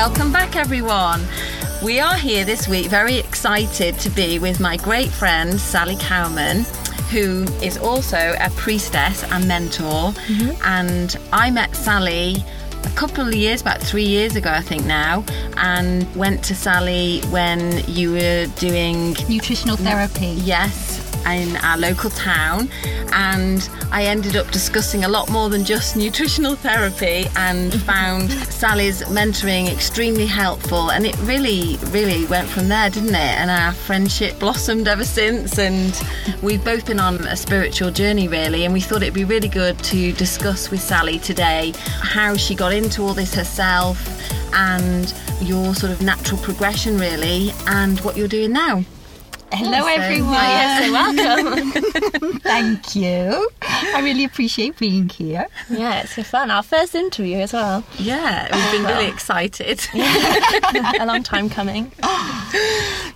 Welcome back, everyone. We are here this week very excited to be with my great friend Sally Cowman, who is also a priestess and mentor. Mm-hmm. And I met Sally a couple of years, about three years ago, I think now, and went to Sally when you were doing Nutritional therapy. Yes, in our local town, and I ended up discussing a lot more than just nutritional therapy and found Sally's mentoring extremely helpful. And it really, really went from there, didn't it? And our friendship blossomed ever since. And we've both been on a spiritual journey, really. And we thought it'd be really good to discuss with Sally today how she got into all this herself and your sort of natural progression, really, and what you're doing now. Hello, Awesome. everyone. Yes, welcome. Thank you. I really appreciate being here. yeah, it's so fun. Our first interview as well. Yeah, we've been really excited. a long time coming.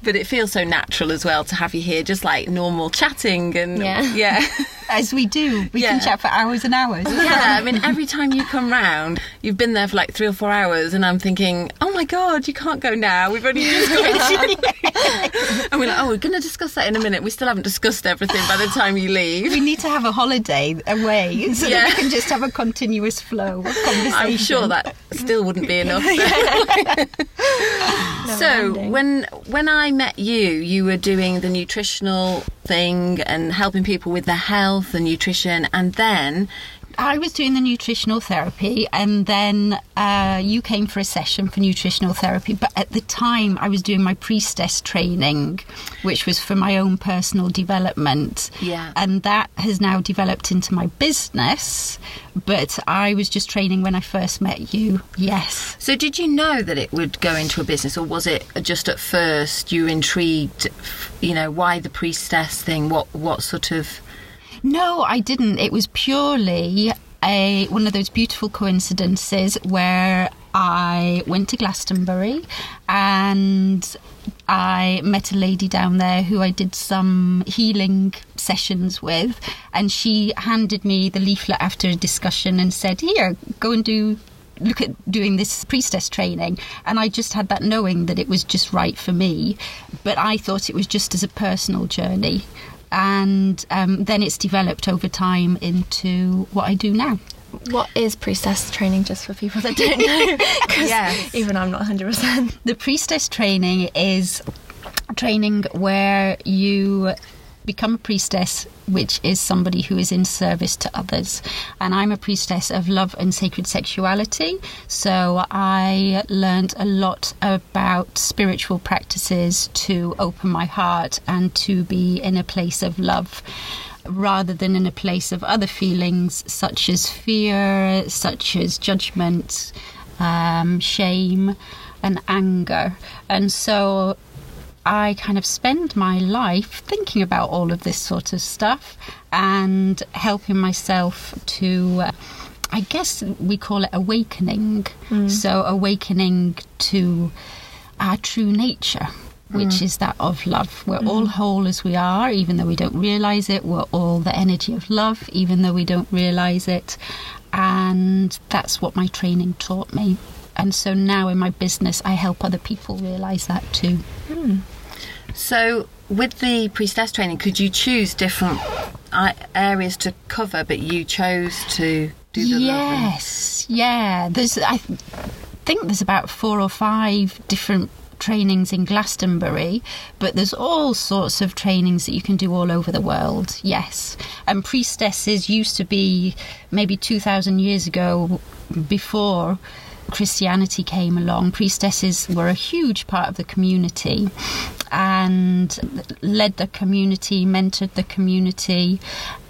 But it feels so natural as well to have you here, just like normal chatting and Yeah. yeah. As we do, we Yeah. can chat for hours and hours. Yeah, I mean, every time you come round, you've been there for like three or four hours, and I'm thinking, oh my god, you can't go now. We've only just got And we're like, oh, we're going to discuss that in a minute. We still haven't discussed everything by the time you leave. We need to have a holiday away so Yeah. that we can just have a continuous flow of conversation. I'm sure that still wouldn't be enough. so ending. when when I met you, you were doing the nutritional thing and helping people with their health and nutrition, and then I was doing the nutritional therapy, and then uh, you came for a session for nutritional therapy. But at the time, I was doing my priestess training, which was for my own personal development. Yeah. And that has now developed into my business. But I was just training when I first met you. Yes. So, did you know that it would go into a business, or was it just at first you were intrigued? You know, why the priestess thing? What what sort of? No, I didn't. It was purely a one of those beautiful coincidences where I went to Glastonbury and I met a lady down there who I did some healing sessions with, and she handed me the leaflet after a discussion and said, "Here, go and do." Look at doing this priestess training, and I just had that knowing that it was just right for me. But I thought it was just as a personal journey and um, then it's developed over time into what I do now. What is priestess training, just for people that don't know? 'Cause Yes. even I'm not 100%. The priestess training is training where you become a priestess, which is somebody who is in service to others. And I'm a priestess of love and sacred sexuality. So I learned a lot about spiritual practices to open my heart and to be in a place of love. Rather than in a place of other feelings such as fear, such as judgment, um, shame, and anger. And so I kind of spend my life thinking about all of this sort of stuff and helping myself to, uh, I guess we call it awakening. Mm. So, awakening to our true nature. Which mm. is that of love. We're mm-hmm. all whole as we are, even though we don't realize it. We're all the energy of love, even though we don't realize it. And that's what my training taught me. And so now in my business, I help other people realize that too. Hmm. So, with the priestess training, could you choose different areas to cover, but you chose to do the yes, yeah. There's, I think there's about four or five different trainings in Glastonbury, but there's all sorts of trainings that you can do all over the world. Yes, and priestesses used to be maybe two thousand years ago, before. Christianity came along, priestesses were a huge part of the community and led the community, mentored the community.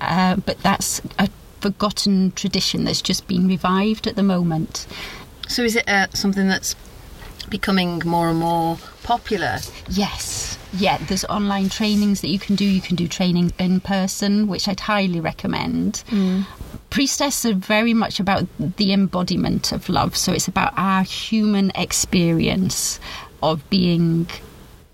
Uh, but that's a forgotten tradition that's just been revived at the moment. So, is it uh, something that's becoming more and more popular? Yes. Yeah, there's online trainings that you can do. You can do training in person, which I'd highly recommend. Priestess are very much about the embodiment of love. So it's about our human experience of being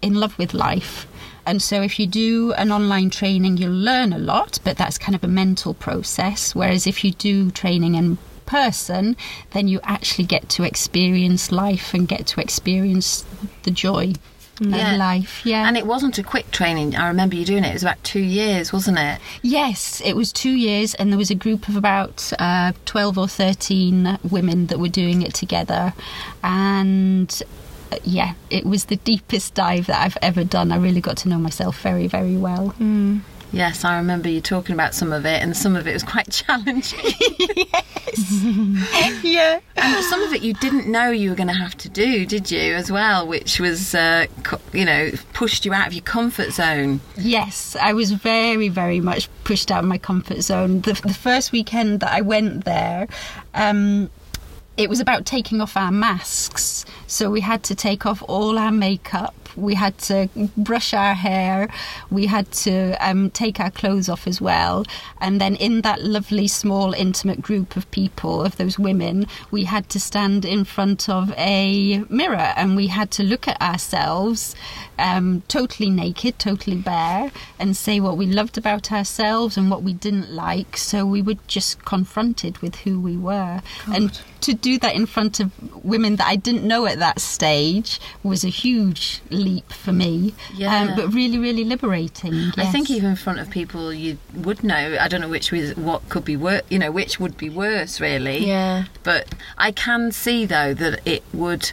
in love with life. And so if you do an online training, you'll learn a lot, but that's kind of a mental process. Whereas if you do training in person, then you actually get to experience life and get to experience the joy Yeah. of life. Yeah. And it wasn't a quick training. I remember you doing it. It was about two years, wasn't it? Yes, it was two years, and there was a group of about uh, 12 or 13 women that were doing it together. And yeah, it was the deepest dive that I've ever done. I really got to know myself very, very well. Yes, I remember you talking about some of it, and some of it was quite challenging. Yes. yeah. and some of it you didn't know you were going to have to do, did you, as well? Which was, uh, you know, pushed you out of your comfort zone. Yes, I was very, very much pushed out of my comfort zone. The, the first weekend that I went there, um, it was about taking off our masks. So we had to take off all our makeup. We had to brush our hair. We had to um, take our clothes off as well. And then, in that lovely, small, intimate group of people, of those women, we had to stand in front of a mirror and we had to look at ourselves um, totally naked, totally bare, and say what we loved about ourselves and what we didn't like. So we were just confronted with who we were. And to do that in front of women that I didn't know at that stage was a huge leap for me. Yeah. Um, but really, really liberating. I think even in front of people you would know. I don't know which was what could be worse. You know, which would be worse, really. Yeah. But I can see though that it would.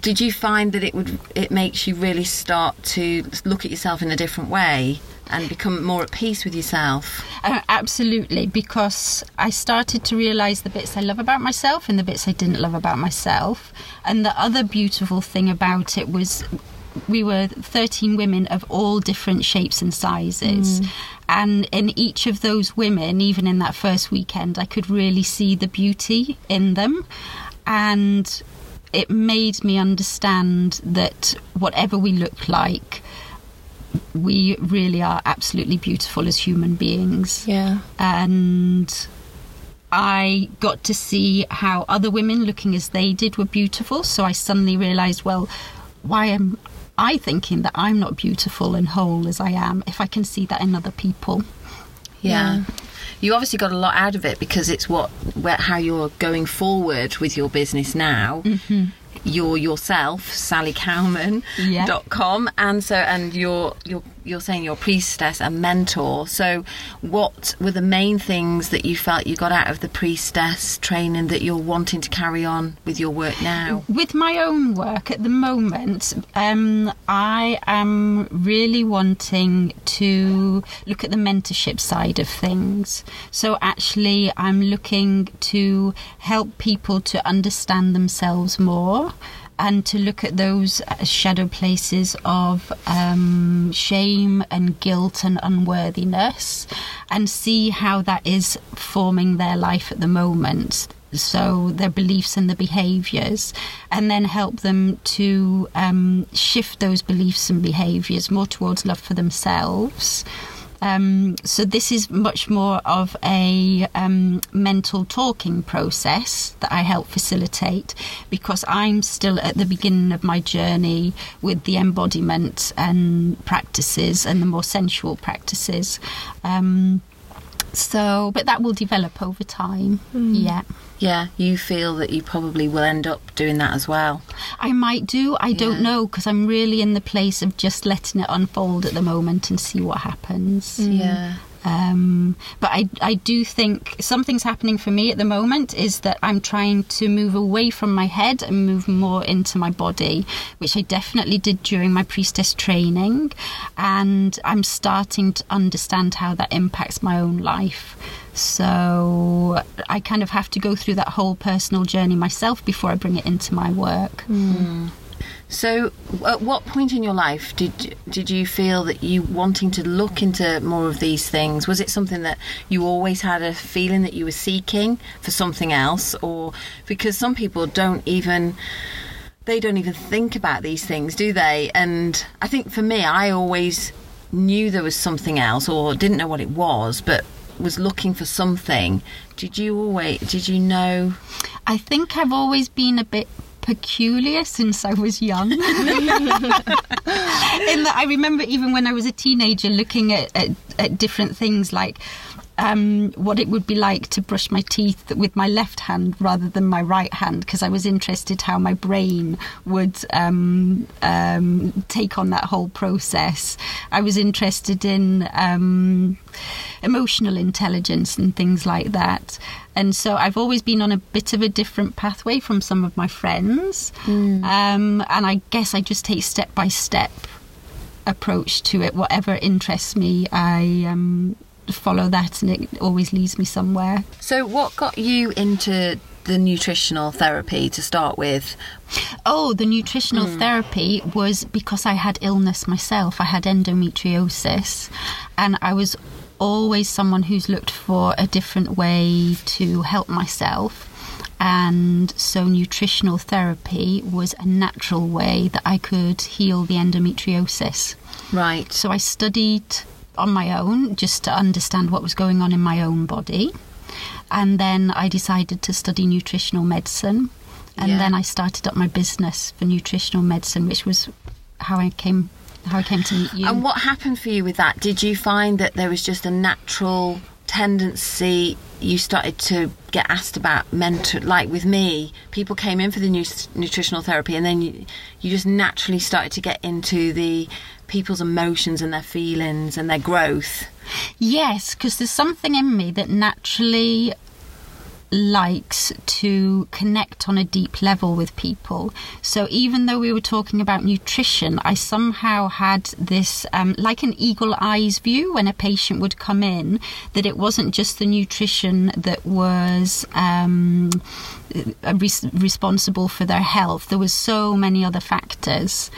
Did you find that it would? It makes you really start to look at yourself in a different way and become more at peace with yourself. Uh, absolutely, because I started to realise the bits I love about myself and the bits I didn't love about myself. And the other beautiful thing about it was we were 13 women of all different shapes and sizes. Mm. And in each of those women, even in that first weekend, I could really see the beauty in them. And it made me understand that whatever we look like, we really are absolutely beautiful as human beings. Yeah. And I got to see how other women looking as they did were beautiful. So I suddenly realised, well, why am I thinking that I'm not beautiful and whole as I am if I can see that in other people? Yeah. You obviously got a lot out of it because it's what where, how you're going forward with your business now. Mm-hmm. You're yourself, SallyCowman.com, Yeah. dot com, and so and you're you're you're saying you're a priestess and mentor. So, what were the main things that you felt you got out of the priestess training that you're wanting to carry on with your work now? With my own work at the moment, um, I am really wanting to look at the mentorship side of things. So, actually, I'm looking to help people to understand themselves more and to look at those uh, shadow places of um, shame and guilt and unworthiness and see how that is forming their life at the moment so their beliefs and the behaviors, and then help them to um, shift those beliefs and behaviors more towards love for themselves. Um, so this is much more of a um, mental talking process that I help facilitate because I'm still at the beginning of my journey with the embodiment and practices and the more sensual practices. Um, so, but that will develop over time. Yeah. Yeah, you feel that you probably will end up doing that as well. I might do. I Yeah. don't know because I'm really in the place of just letting it unfold at the moment and see what happens. Yeah. Um, but I, I do think something's happening for me at the moment is that I'm trying to move away from my head and move more into my body, which I definitely did during my priestess training. And I'm starting to understand how that impacts my own life. So I kind of have to go through that whole personal journey myself before I bring it into my work. Hmm. So, at what point in your life did did you feel that you wanting to look into more of these things? Was it something that you always had a feeling that you were seeking for something else, or because some people don't even they don't even think about these things, do they? And I think for me, I always knew there was something else, or didn't know what it was, but was looking for something. Did you always? Did you know? I think I've always been a bit peculiar since I was young. In that I remember even when I was a teenager looking at, at, at different things like um, what it would be like to brush my teeth with my left hand rather than my right hand because I was interested how my brain would um, um, take on that whole process. I was interested in um, emotional intelligence and things like that. And so I've always been on a bit of a different pathway from some of my friends. Mm. and I guess I just take step by step approach to it. Whatever interests me, I um, follow that and it always leads me somewhere. So, what got you into the nutritional therapy to start with? Oh, the nutritional mm. therapy was because I had illness myself. I had endometriosis and I was always someone who's looked for a different way to help myself. And so, nutritional therapy was a natural way that I could heal the endometriosis. Right. So, I studied on my own just to understand what was going on in my own body. And then I decided to study nutritional medicine. And yeah. then I started up my business for nutritional medicine, which was how I came how I came to meet you. And what happened for you with that? Did you find that there was just a natural tendency you started to get asked about mentor like with me people came in for the nu- nutritional therapy and then you, you just naturally started to get into the people's emotions and their feelings and their growth yes because there's something in me that naturally likes to connect on a deep level with people. So even though we were talking about nutrition, I somehow had this, um, like an eagle eyes view when a patient would come in, that it wasn't just the nutrition that was. Um, responsible for their health. There was so many other factors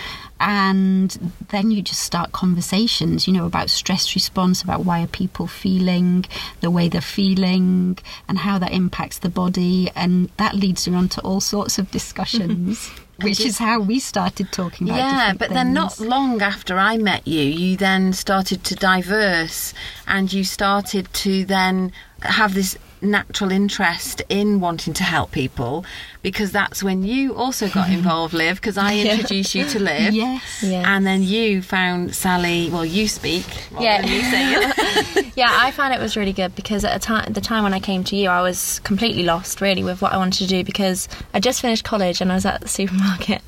and then you just start conversations you know about stress response about why are people feeling the way they're feeling and how that impacts the body and that leads you on to all sorts of discussions which is how we started talking about yeah but things. then not long after i met you you then started to diverse and you started to then have this natural interest in wanting to help people because that's when you also got involved, Liv, because I introduced you to Liv. Yes. yes. And then you found Sally, well, you speak. Yeah. yeah, I found it was really good because at time, the time when I came to you, I was completely lost really with what I wanted to do because I just finished college and I was at the supermarket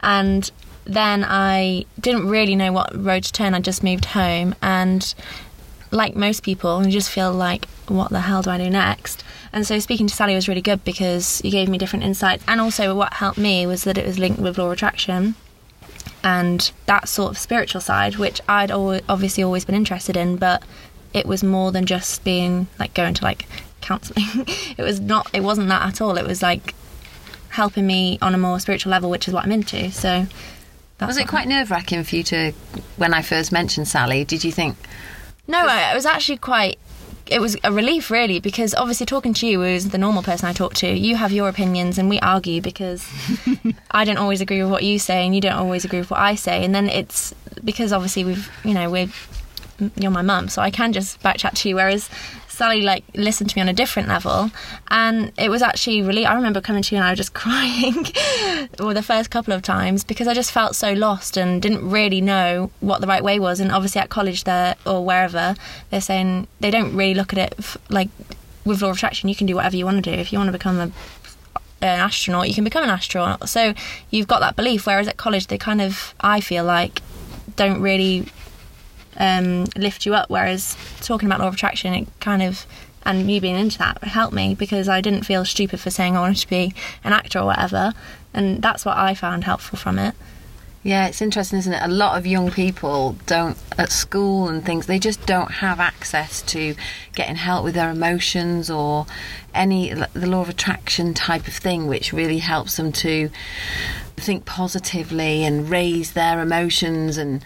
and then I didn't really know what road to turn. I just moved home and like most people, you just feel like, what the hell do I do next? And so speaking to Sally was really good because you gave me different insights. And also, what helped me was that it was linked with law of attraction and that sort of spiritual side, which I'd always, obviously always been interested in, but it was more than just being like going to like counselling. it was not, it wasn't that at all. It was like helping me on a more spiritual level, which is what I'm into. So, was it quite nerve wracking for you to, when I first mentioned Sally, did you think, no, it was actually quite. It was a relief, really, because obviously talking to you is the normal person I talk to. You have your opinions, and we argue because I don't always agree with what you say, and you don't always agree with what I say. And then it's because obviously we've, you know, we're you're my mum, so I can just backchat to you. Whereas Sally like listened to me on a different level, and it was actually really. I remember coming to you and I was just crying, well, the first couple of times because I just felt so lost and didn't really know what the right way was. And obviously at college there or wherever, they're saying they don't really look at it f- like with law of attraction. You can do whatever you want to do. If you want to become a an astronaut, you can become an astronaut. So you've got that belief. Whereas at college, they kind of, I feel like, don't really um, lift you up. Whereas talking about law of attraction, it kind of and you being into that helped me because I didn't feel stupid for saying I wanted to be an actor or whatever, and that's what I found helpful from it. Yeah, it's interesting, isn't it? A lot of young people don't, at school and things, they just don't have access to getting help with their emotions or any, the law of attraction type of thing, which really helps them to think positively and raise their emotions and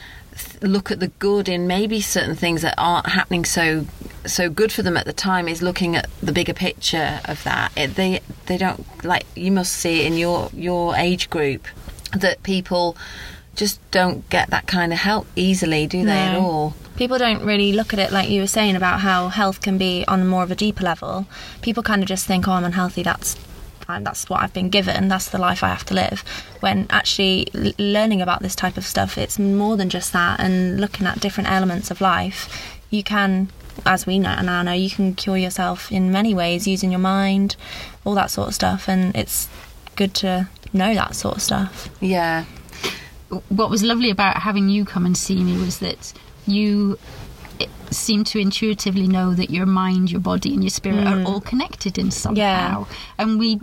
look at the good in maybe certain things that aren't happening so so good for them at the time is looking at the bigger picture of that. It, they they don't like you must see in your your age group that people just don't get that kind of help easily do they no. at all? People don't really look at it like you were saying about how health can be on more of a deeper level. People kind of just think oh i'm unhealthy that's and that's what I've been given. That's the life I have to live. When actually learning about this type of stuff, it's more than just that. And looking at different elements of life, you can, as we know and now know, you can cure yourself in many ways using your mind, all that sort of stuff. And it's good to know that sort of stuff. Yeah. what was lovely about having you come and see me was that you seem to intuitively know that your mind, your body, and your spirit are hmm. all connected in somehow. Yeah. And we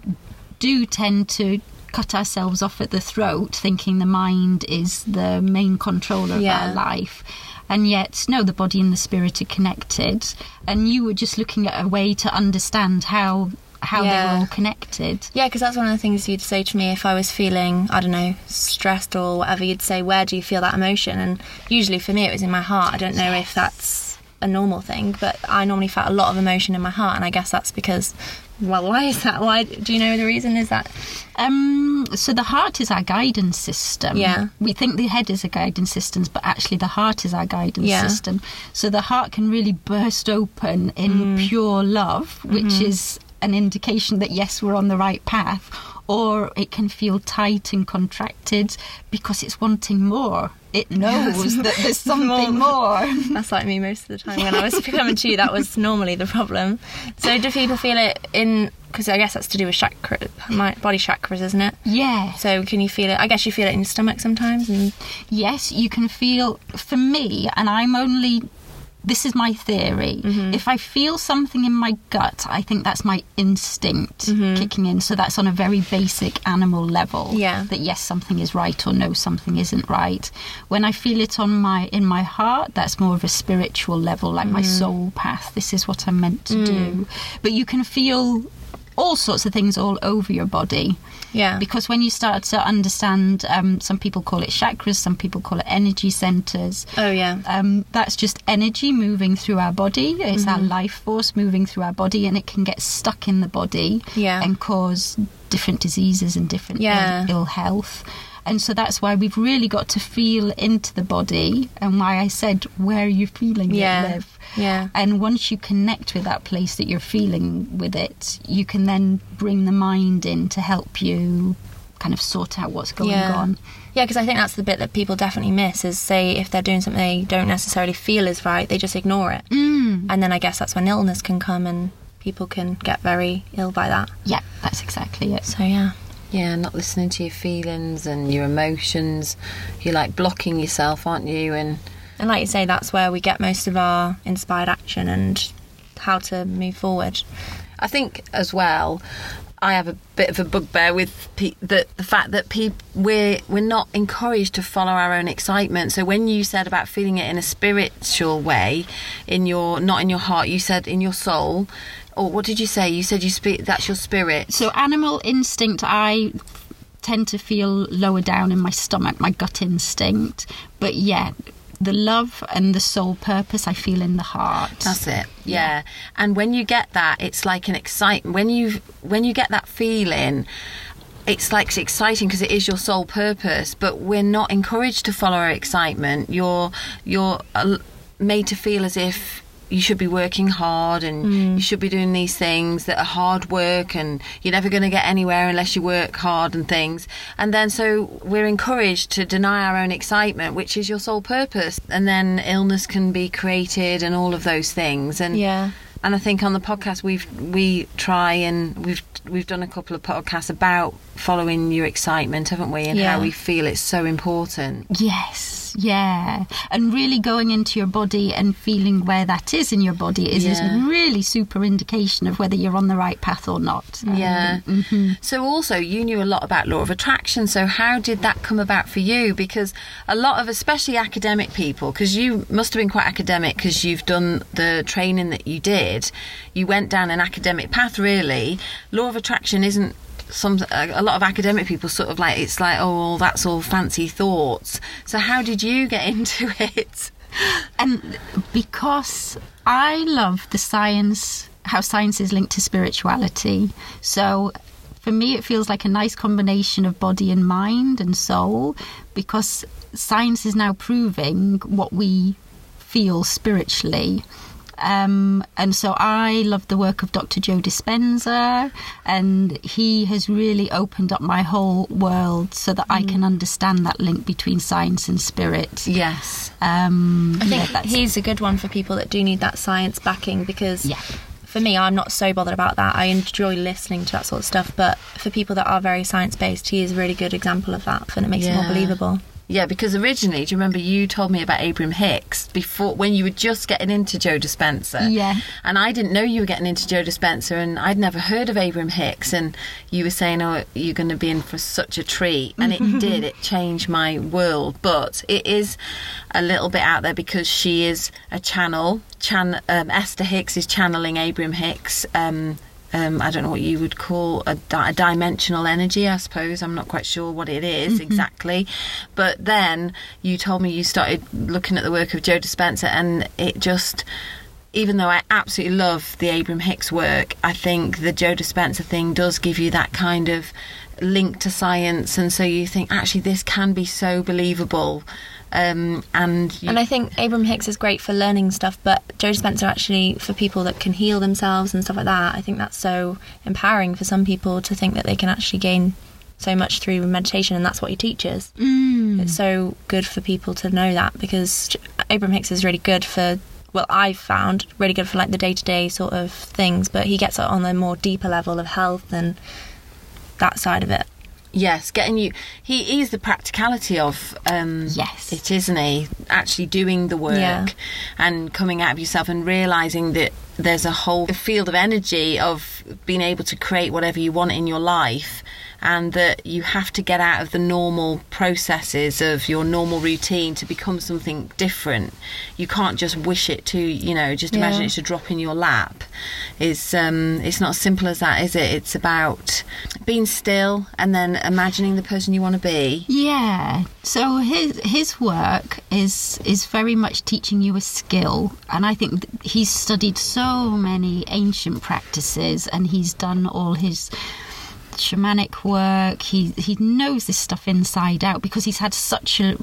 do tend to cut ourselves off at the throat, thinking the mind is the main controller of our life. And yet, no, the body and the spirit are connected. And you were just looking at a way to understand how how Yeah. they're all connected. Yeah, because that's one of the things you'd say to me if I was feeling, I don't know, stressed or whatever. You'd say, Where do you feel that emotion? And usually for me, it was in my heart. I don't know if that's a normal thing, but I normally felt a lot of emotion in my heart. And I guess that's because, well, why is that? Why do you know the reason? Is that Um, so the heart is our guidance system. Yeah. We think the head is a guidance system, but actually the heart is our guidance Yeah. system. So the heart can really burst open in Mm-hmm. pure love, which is an indication that yes, we're on the right path, or it can feel tight and contracted because it's wanting more. It knows that there's something more. That's like me most of the time. When I was coming to you, that was normally the problem. So, do people feel it in? Because I guess that's to do with chakra, my body chakras, isn't it? Yeah. So, can you feel it? I guess you feel it in your stomach sometimes. And Yes, you can feel, for me, and I'm only, this is my theory. Mm-hmm. If I feel something in my gut, I think that's my instinct Mm-hmm. kicking in. So that's on a very basic animal level. Yeah. That yes, something is right or no, something isn't right. When I feel it on my in my heart, that's more of a spiritual level, like Mm. my soul path. This is what I'm meant to do. But you can feel all sorts of things all over your body yeah, because when you start to understand um, some people call it chakras some people call it energy centers oh yeah, um, that's just energy moving through our body. It's our life force moving through our body and it can get stuck in the body Yeah. and cause different diseases and different Yeah. ill, ill health and so that's why we've really got to feel into the body and why i said where are you feeling Yeah. it live yeah. and once you connect with that place that you're feeling with it, you can then bring the mind in to help you kind of sort out what's going Yeah. on. Yeah, because I think that's the bit that people definitely miss is say if they're doing something they don't necessarily feel is right, they just ignore it. Mm. And then I guess that's when illness can come and people can get very ill by that. Yeah, that's exactly it. So yeah. Yeah, not listening to your feelings and your emotions. You're like blocking yourself, aren't you? And And like you say, that's where we get most of our inspired action and how to move forward. I think as well, I have a bit of a bugbear with pe- the the fact that peop we're we're not encouraged to follow our own excitement. So when you said about feeling it in a spiritual way, in your not in your heart, you said in your soul. Or what did you say? You said you speak. That's your spirit. So, animal instinct, I tend to feel lower down in my stomach, my gut instinct. But yeah, the love and the soul purpose I feel in the heart. That's it. Yeah. And when you get that, it's like an excitement. When you when you get that feeling, it's like exciting because it is your sole purpose. But we're not encouraged to follow our excitement. You're you're uh, made to feel as if you should be working hard and mm. you should be doing these things that are hard work and you're never going to get anywhere unless you work hard and things and then so we're encouraged to deny our own excitement which is your sole purpose and then illness can be created and all of those things and Yeah. and I think on the podcast we've we try and we've we've done a couple of podcasts about following your excitement, haven't we? And Yeah. how we feel it's so important. Yes, yeah. And really going into your body and feeling where that is in your body is Yeah. a really super indication of whether you're on the right path or not. Yeah. mhm. So also you knew a lot about law of attraction. So how did that come about for you? Because a lot of especially academic people, because you must have been quite academic because you've done the training that you did. You went down an academic path really. Law of attraction isn't some a lot of academic people sort of like it's like oh well, that's all fancy thoughts. So how did you get into it? And because I love the science, how science is linked to spirituality. So for me, it feels like a nice combination of body and mind and soul because science is now proving what we feel spiritually. Um, and so I love the work of Dr. Joe Dispenza, and he has really opened up my whole world so that I can understand that link between science and spirit. Yes. Um, I think yeah, he's a good one for people that do need that science backing because Yeah. for me, I'm not so bothered about that. I enjoy listening to that sort of stuff, but for people that are very science based, he is a really good example of that, and it makes it more believable. Yeah, because originally, do you remember you told me about Abraham Hicks before when you were just getting into Joe Dispenza? Yeah. And I didn't know you were getting into Joe Dispenza, and I'd never heard of Abraham Hicks. And you were saying, "Oh, you're going to be in for such a treat," and it did. It changed my world. But it is a little bit out there because she is a channel. Chan- um, Esther Hicks is channeling Abraham Hicks. Um, um, I don't know what you would call a, di- a dimensional energy, I suppose. I'm not quite sure what it is exactly. But then you told me you started looking at the work of Joe Dispenza, and it just. Even though I absolutely love the Abraham Hicks work, I think the Joe Dispenza thing does give you that kind of link to science, and so you think actually this can be so believable. Um, and you, And I think Abraham Hicks is great for learning stuff, but Joe Dispenza actually for people that can heal themselves and stuff like that. I think that's so empowering for some people to think that they can actually gain so much through meditation, and that's what he teaches. Mm. It's so good for people to know that because Abraham Hicks is really good for. Well, I've found really good for like the day to day sort of things, but he gets it on a more deeper level of health and that side of it. Yes, getting you. He is the practicality of um, Yes. it, isn't he? Actually doing the work Yeah. and coming out of yourself and realizing that there's a whole field of energy of being able to create whatever you want in your life, and that you have to get out of the normal processes of your normal routine to become something different. You can't just wish it to, you know, just imagine Yeah. it to drop in your lap. It's um, it's not as simple as that, is it? It's about being still and then imagining the person you want to be. Yeah. So his his work is is very much teaching you a skill, and I think he's studied so many ancient practices, and he's done all his shamanic work. He he knows this stuff inside out because he's had such a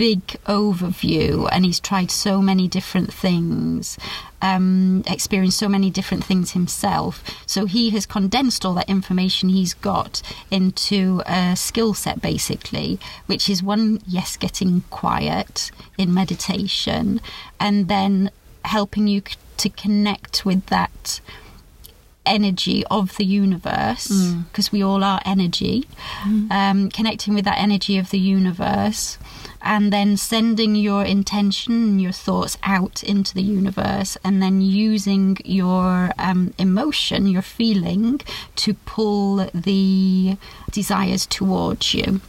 big overview and he's tried so many different things um, experienced so many different things himself so he has condensed all that information he's got into a skill set basically which is one yes getting quiet in meditation and then helping you to connect with that energy of the universe because we all are energy um, connecting with that energy of the universe and then sending your intention your thoughts out into the universe and then using your um, emotion your feeling to pull the desires towards you.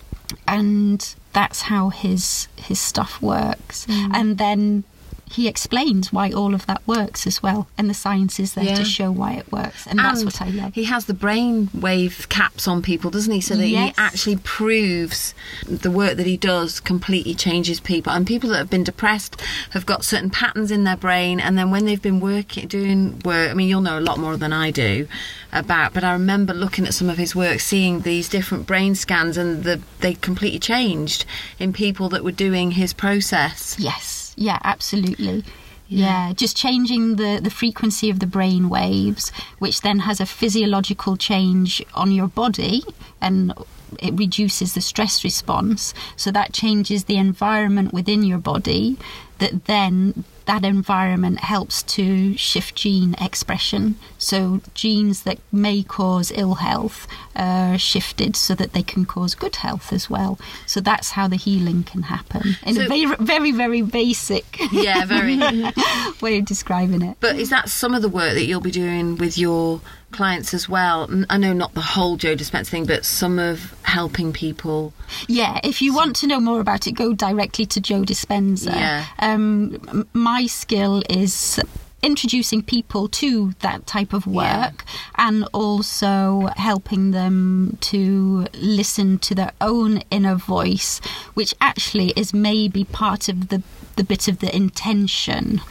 And that's how his his stuff works. And then he explains why all of that works as well and the science is there Yeah. to show why it works and, that's what i love He has the brain wave caps on people, doesn't he? So that Yes. he actually proves the work that he does completely changes people. And people that have been depressed have got certain patterns in their brain, and then when they've been working, doing work, I mean, you'll know a lot more than I do about. But I remember looking at some of his work, seeing these different brain scans, and the, they completely changed in people that were doing his process. Yes, yeah, absolutely. Yeah. just changing the, the frequency of the brain waves, which then has a physiological change on your body and it reduces the stress response. So that changes the environment within your body, that then that environment helps to shift gene expression. So genes that may cause ill health are shifted so that they can cause good health as well. So that's how the healing can happen in So- a very, very, very basic Yeah, very. way of describing it. But is that some of the work that you'll be doing with your clients as well? I know not the whole Joe Dispenza thing, but some of helping people. Yeah, if you want to know more about it, go directly to Joe Dispenza. Yeah. Um, my skill is introducing people to that type of work Yeah. and also helping them to listen to their own inner voice which actually is maybe part of the the bit of the intention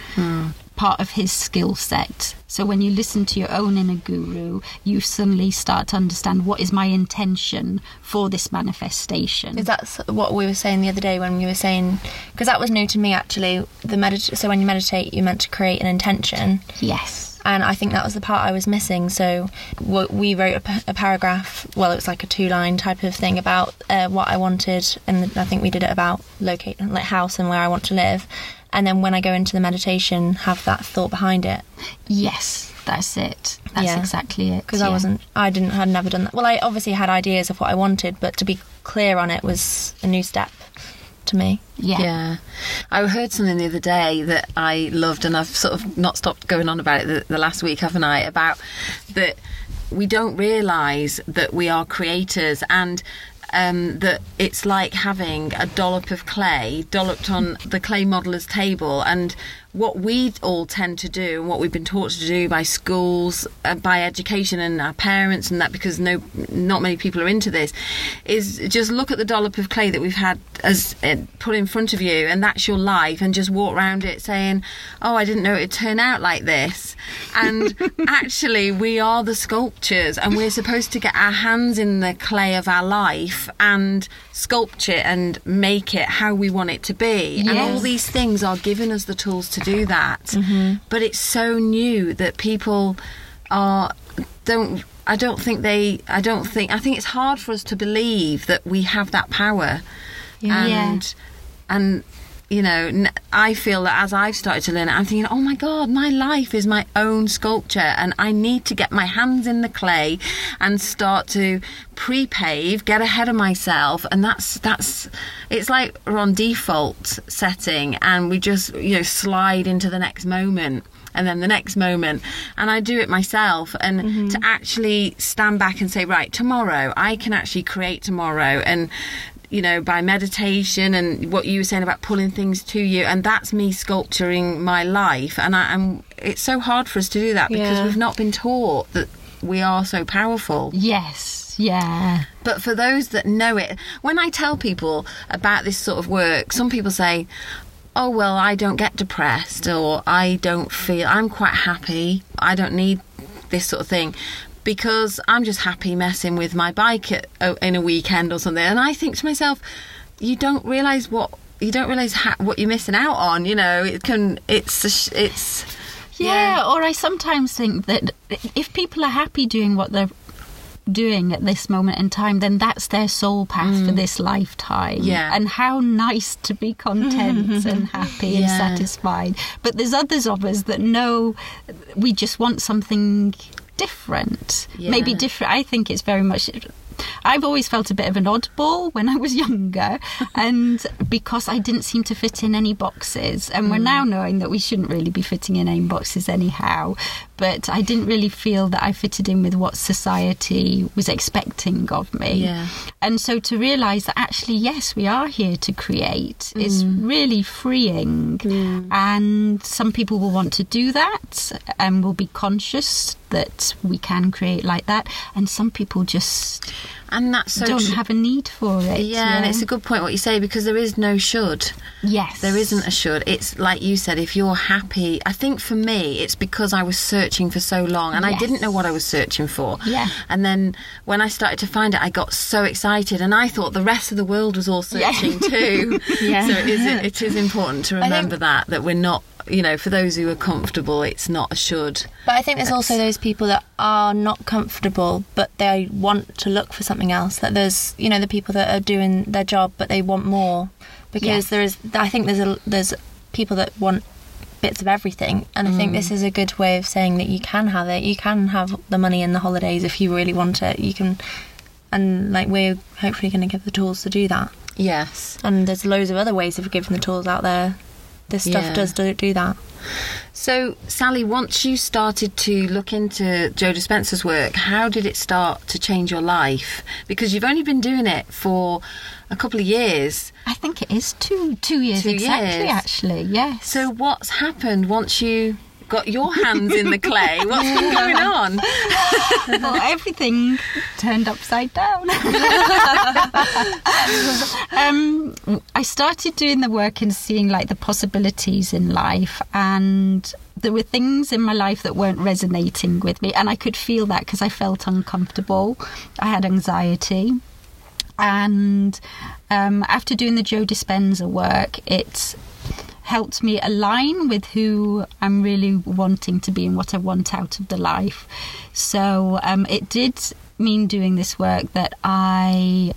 part of his skill set. So when you listen to your own inner guru, you suddenly start to understand what is my intention for this manifestation. Is that what we were saying the other day when we were saying because that was new to me actually the medit- so when you meditate you're meant to create an intention yes. and I think that was the part I was missing. So we wrote a, paragraph. Well, it was like a two-line type of thing about uh, what I wanted, and I think we did it about locate, like house and where I want to live. And then when I go into the meditation, have that thought behind it Yes, that's it. That's Yeah. exactly it. because I wasn't, I didn't, had never done that. Well, I obviously had ideas of what I wanted, but to be clear on it was a new step to me. Yeah. Yeah. I heard something the other day that I loved, and I've sort of not stopped going on about it the, the last week, haven't I? About that we don't realise that we are creators and. Um, that it's like having a dollop of clay dolloped on the clay modeller's table, and what we all tend to do, and what we've been taught to do by schools, uh, by education, and our parents, and that because no, not many people are into this, is just look at the dollop of clay that we've had as uh, put in front of you, and that's your life, and just walk around it saying, "Oh, I didn't know it'd turn out like this." And actually, we are the sculptures, and we're supposed to get our hands in the clay of our life and sculpt it and make it how we want it to be. And all these things are giving us the tools to do that. Mm-hmm. But it's so new that people are don't. I don't think they. I don't think. I think it's hard for us to believe that we have that power. Yeah. And and you know, I feel that as I've started to learn it, I'm thinking, oh my God, my life is my own sculpture, and I need to get my hands in the clay and start to pre-pave, get ahead of myself, and that's that's. It's like we're on default setting, and we just you know slide into the next moment. And then the next moment, and I do it myself. And mm-hmm. to actually stand back and say, right, tomorrow I can actually create tomorrow, and you know, by meditation and what you were saying about pulling things to you, and that's me sculpturing my life. And I, am it's so hard for us to do that because Yeah. we've not been taught that we are so powerful. Yes. Yeah. But for those that know it, when I tell people about this sort of work, some people say, Oh, well, I don't get depressed, or I don't feel, I'm quite happy, I don't need this sort of thing. Because I'm just happy messing with my bike at, oh, in a weekend or something. And I think to myself, you don't realise what you don't realise ha- what you're missing out on. You know, it can. It's it's Yeah, or I sometimes think that if people are happy doing what they're doing at this moment in time, then that's their soul path for mm. this lifetime. Yeah. And how nice to be content and happy and satisfied. But there's others of us that know we just want something different. Maybe different. I think it's very much. I've always felt a bit of an oddball when I was younger, and because I didn't seem to fit in any boxes. And we're mm. now knowing that we shouldn't really be fitting in any boxes anyhow. But I didn't really feel that I fitted in with what society was expecting of me. Yeah. And so to realise that actually, yes, we are here to create is mm. really freeing. Mm. And some people will want to do that and will be conscious that we can create like that. And some people just and that's so don't tr- have a need for it. yeah, and it's a good point what you say because there is no should. yes. There isn't a should. It's like you said, if you're happy. I think for me, it's because I was searching for so long and I didn't know what I was searching for. Yeah. And then when I started to find it, I got so excited and I thought the rest of the world was all Yeah. searching too. Yeah. So it is, it is important to think- remember that, that we're not, you know, for those who are comfortable, it's not a should. But I think there's also those people that are not comfortable, but they want to look for something else. That there's, you know, the people that are doing their job, but they want more. Because Yeah. there is, I think there's a, there's people that want bits of everything, and I think this mm. is a good way of saying that you can have it. You can have the money and the holidays if you really want it. You can, and like we're hopefully going to give the tools to do that. Yes. And there's loads of other ways of giving the tools out there. This stuff Yeah. does do, do that. So, Sally, once you started to look into Joe Dispenza's work, how did it start to change your life? Because you've only been doing it for a couple of years. I think it is two two years Two exactly. years. Actually, yes. So, what's happened once you got your hands in the clay? What's been going on? well, everything turned upside down. um, I started doing the work and seeing like the possibilities in life, and there were things in my life that weren't resonating with me, and I could feel that because I felt uncomfortable. I had anxiety, and um, after doing the Joe Dispenza work, it helped me align with who I'm really wanting to be and what I want out of the life. So um, it did mean doing this work that I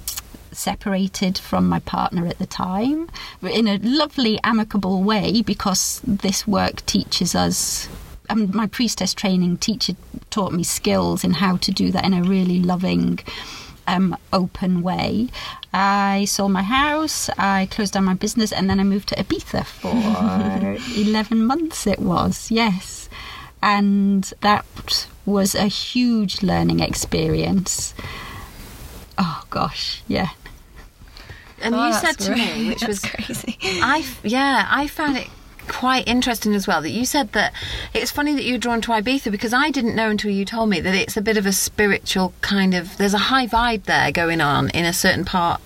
separated from my partner at the time in a lovely amicable way because this work teaches us um, my priestess training teacher taught me skills in how to do that in a really loving um, open way. I sold my house, I closed down my business, and then I moved to Ibiza for 11 months, it was, yes. And that was a huge learning experience. Oh gosh, yeah. And Oh, you said to really- me, which that's was crazy. I f- yeah, I found it quite interesting as well that you said that it's funny that you're drawn to Ibiza because I didn't know until you told me that it's a bit of a spiritual kind of there's a high vibe there going on in a certain part.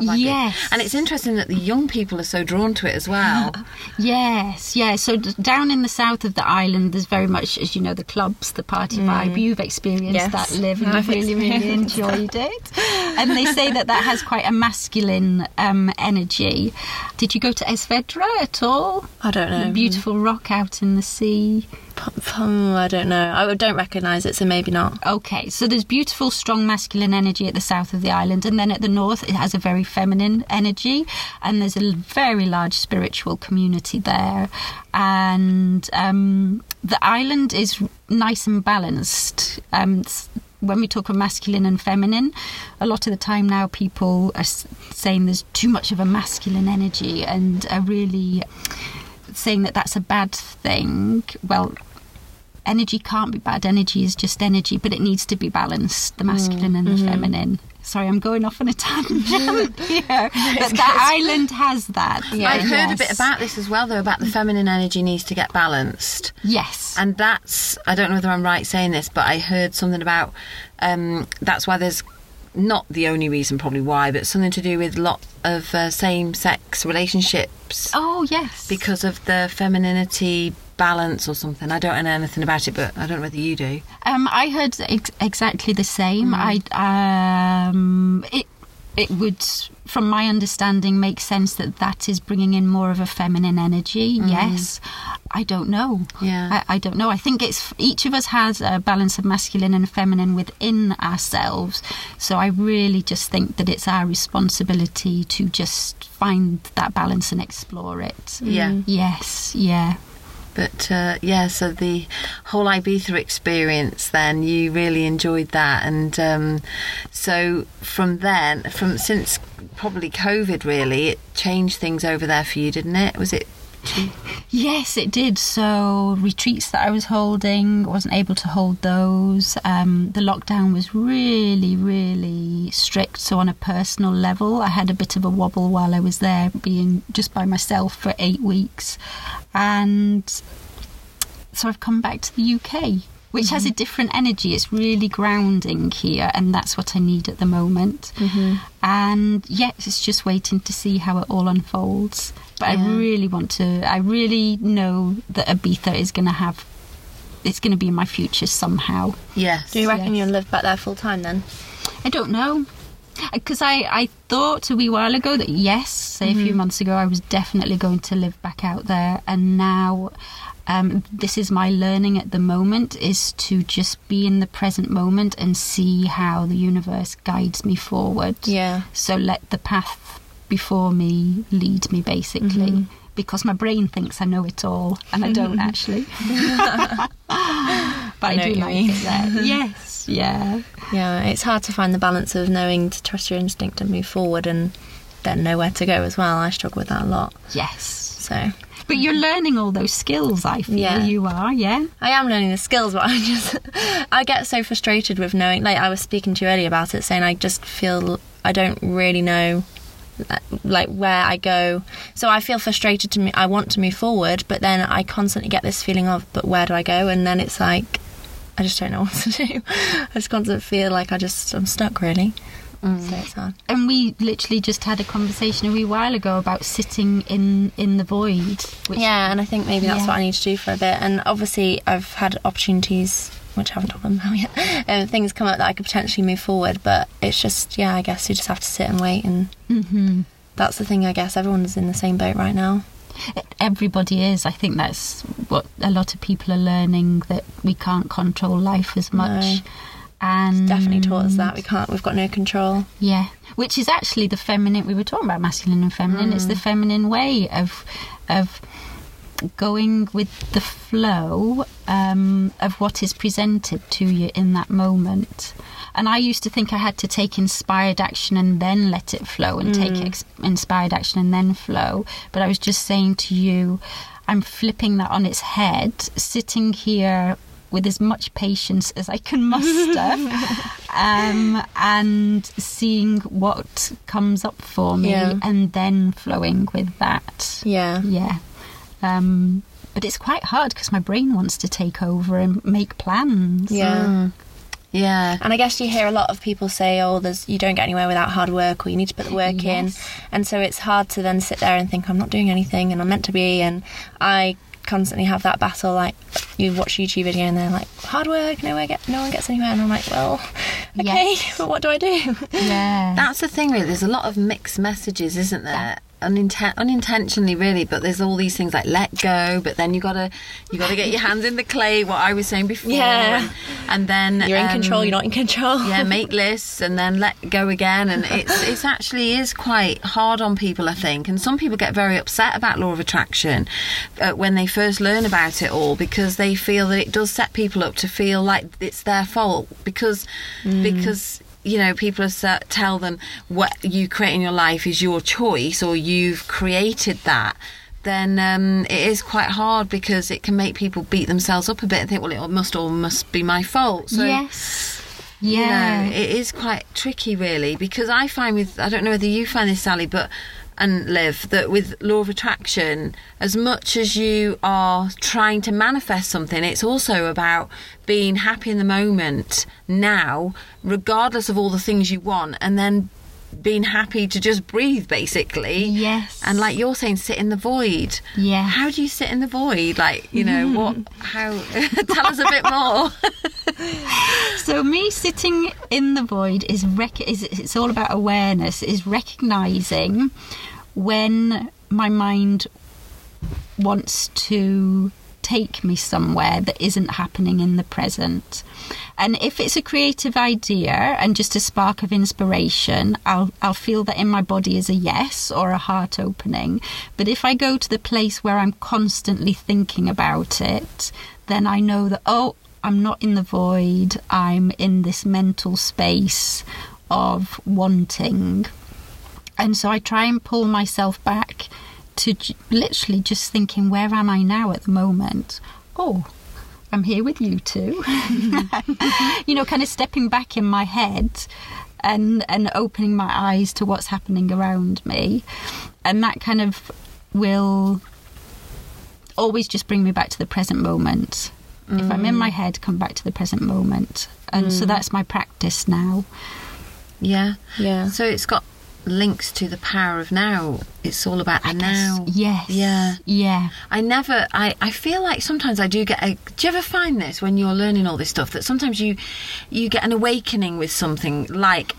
Yes. And it's interesting that the young people are so drawn to it as well. Yes, yeah. So d- down in the south of the island, there's very much, as you know, the clubs, the party vibe. You've experienced Yes, that, Liv, and I've you've really, really enjoyed it. And they say that that has quite a masculine um, energy. Did you go to Es Vedrà at all? I don't know. The beautiful rock out in the sea. I don't know. I don't recognise it, so maybe not. Okay, so there's beautiful, strong masculine energy at the south of the island, and then at the north, it has a very feminine energy, and there's a very large spiritual community there. And um, the island is nice and balanced. Um, when we talk of masculine and feminine, a lot of the time now people are saying there's too much of a masculine energy and are really saying that that's a bad thing. Well, energy can't be bad. Energy is just energy, but it needs to be balanced the masculine and the feminine. Sorry, I'm going off on a tangent here. But that island has that. Yeah. I've heard a bit about this as well though about the feminine energy needs to get balanced. Yes. And that's, I don't know whether I'm right saying this, but I heard something about um, that's why there's not the only reason, probably why, but something to do with lot of uh, same sex relationships oh, yes. because of the femininity balance or something. I don't know anything about it, but I don't know whether you do. Um, I heard ex- exactly the same. I um, it it would, from my understanding, make sense that that is bringing in more of a feminine energy. Yes, I don't know. Yeah. I, I don't know. I think it's each of us has a balance of masculine and feminine within ourselves. So I really just think that it's our responsibility to just find that balance and explore it. Yeah. Yes. Yeah. But uh, yeah, so the whole Ibiza experience, then you really enjoyed that, and um, so from then, from since probably COVID, really, it changed things over there for you, didn't it? Was it? Yes, it did. So retreats that I was holding, wasn't able to hold those. Um, the lockdown was really, really strict. So on a personal level, I had a bit of a wobble while I was there, being just by myself for eight weeks, and so I've come back to the UK. Which has a mm-hmm. different energy. It's really grounding here, and that's what I need at the moment. Mm-hmm. And yes, it's just waiting to see how it all unfolds. But I really want to. I really know that Ibiza is going to have. It's going to be in my future somehow. Yes. Do you reckon Yes. you'll live back there full time then? I don't know. Because I, I thought a wee while ago that yes, say a few mm-hmm. months ago, I was definitely going to live back out there. And now, um, this is my learning at the moment is to just be in the present moment and see how the universe guides me forward. Yeah. So let the path before me lead me, basically. Because my brain thinks I know it all, and I don't actually. but I, know do like mean. it there. yes, yeah. Yeah, it's hard to find the balance of knowing to trust your instinct and move forward and then know where to go as well. I struggle with that a lot. Yes. So But you're mm-hmm. learning all those skills, I feel Yeah. you are, yeah? I am learning the skills, but I just I get so frustrated with knowing. Like I was speaking to you earlier about it, saying I just feel I don't really know like where I go. So I feel frustrated to me. I want to move forward, but then I constantly get this feeling of, but where do I go? And then it's like I just don't know what to do. I just constantly feel like I just I'm stuck really. So it's hard. And we literally just had a conversation a wee while ago about sitting in in the void. Yeah, and I think maybe that's Yeah. what I need to do for a bit. And obviously, I've had opportunities, which I haven't told them about yet, and things come up that I could potentially move forward. But it's just, yeah, I guess you just have to sit and wait. And Mhm. that's the thing, I guess. Everyone's in the same boat right now. Everybody is. I think that's what a lot of people are learning that we can't control life as much. No. And Definitely taught us that. We can't, we've got no control. Yeah, which is actually the feminine. We were talking about masculine and feminine. It's the Mm. feminine way of of going with the flow um, of what is presented to you in that moment. And I used to think I had to take inspired action and then let it flow, and take ex- inspired action and then flow. But I was just saying to you, I'm flipping that on its head, sitting here with as much patience as I can muster, um, and seeing what comes up for me, Yeah. and then flowing with that. Yeah. Yeah. Um, but it's quite hard because my brain wants to take over and make plans. Yeah. Yeah. And I guess you hear a lot of people say, "Oh, there's you don't get anywhere without hard work, or you need to put the work in," and so it's hard to then sit there and think, "I'm not doing anything, and I'm meant to be." And I constantly have that battle. Like you watch YouTube video and they're like, "Hard work, no, get, no one gets anywhere," and I'm like, "Well, okay, Yes. but what do I do?" Yeah. That's the thing, really. There's a lot of mixed messages, isn't there? Uninten- unintentionally, really. But there's all these things like let go, but then you gotta you gotta get your hands in the clay. What I was saying before, Yeah. and, and then You're in um, control. You're not in control. yeah, make lists and then let go again, and it's it's actually is quite hard on people, I think. And some people get very upset about law of attraction uh, when they first learn about it all because they feel that it does set people up to feel like it's their fault because because you know people are tell them what you create in your life is your choice or you've created that then um, it is quite hard because it can make people beat themselves up a bit and think well it must all must be my fault so yes. you Yeah. know, it is quite tricky, really, because I find with I don't know whether you find this, Sally, but and live that with law of attraction, as much as you are trying to manifest something, it's also about being happy in the moment now, regardless of all the things you want, and then being happy to just breathe, basically. Yes. And like you're saying, sit in the void. Yeah. How do you sit in the void? Like, you know, mm-hmm. what, how, tell us a bit more. So me sitting in the void is rec- is it's all about awareness. Is recognizing when my mind wants to take me somewhere that isn't happening in the present. And if it's a creative idea and just a spark of inspiration, I'll I'll feel that in my body is a yes or a heart opening. But if I go to the place where I'm constantly thinking about it, then I know that oh, I'm not in the void. I'm in this mental space of wanting. And so I try and pull myself back to j- literally just thinking, where am I now at the moment? Oh, I'm here with you two. you know, kind of stepping back in my head and and opening my eyes to what's happening around me. And that kind of will always just bring me back to the present moment. If I'm in mm. my head, come back to the present moment. And so mm. that's my practice now. Yeah. Yeah. So it's got links to the power of now. It's all about the now. Yes. Yeah. Yeah. I never. I. I feel like sometimes I do get. A, do you ever find this when you're learning all this stuff that sometimes you, you get an awakening with something like,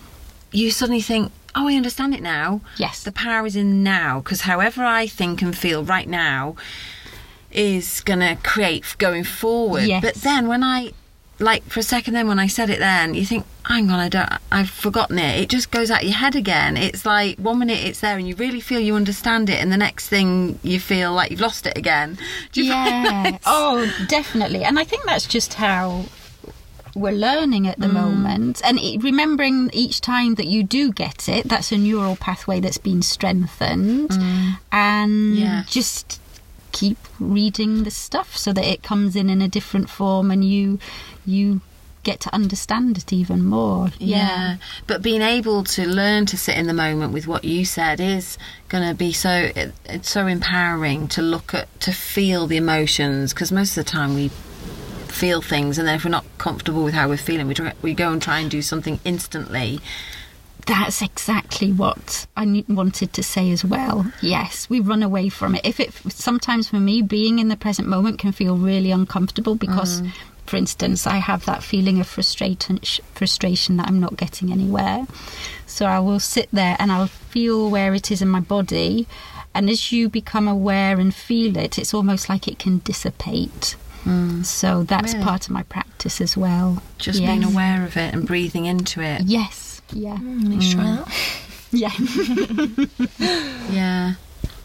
you suddenly think, oh, I understand it now. Yes. The power is in now because however I think and feel right now, is gonna create going forward. Yes. But then when I. Like for a second, then when I said it, then you think, "Hang on, I don't, I've forgotten it." It just goes out your head again. It's like one minute it's there, and you really feel you understand it, and the next thing you feel like you've lost it again. Do you yeah. oh, definitely. And I think that's just how we're learning at the Mm. moment. And remembering each time that you do get it, that's a neural pathway that's been strengthened. And Mm. Yeah. just keep reading the stuff so that it comes in in a different form and you you get to understand it even more. Yeah. But being able to learn to sit in the moment with what you said is going to be so it, it's so empowering to look at to feel the emotions because most of the time we feel things and then if we're not comfortable with how we're feeling we try, we go and try and do something instantly That's exactly what I wanted to say as well. Yes, we run away from it. If it sometimes for me, being in the present moment can feel really uncomfortable because, mm. for instance, I have that feeling of frustration, frustration that I'm not getting anywhere. So I will sit there and I'll feel where it is in my body, and as you become aware and feel it, it's almost like it can dissipate. Mm. So that's Really? part of my practice as well. Just Yes. being aware of it and breathing into it. Yes. Yeah. Let's try that. Yeah. Yeah.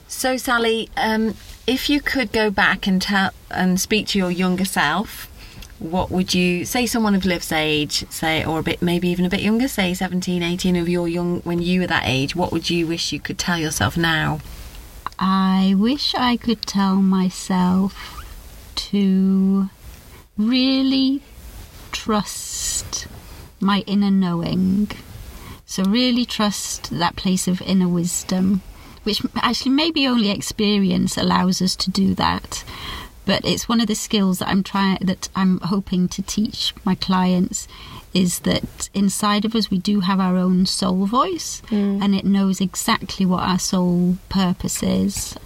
So, Sally, um, if you could go back and tell and speak to your younger self, what would you say? Someone of Liv's age, say, or a bit, maybe even a bit younger, say 17, 18, of your young when you were that age. What would you wish you could tell yourself now? I wish I could tell myself to really trust my inner knowing. So, really trust that place of inner wisdom, which actually maybe only experience allows us to do that. But it's one of the skills that I'm trying, that I'm hoping to teach my clients, is that inside of us we do have our own soul voice, mm. and it knows exactly what our soul purpose is,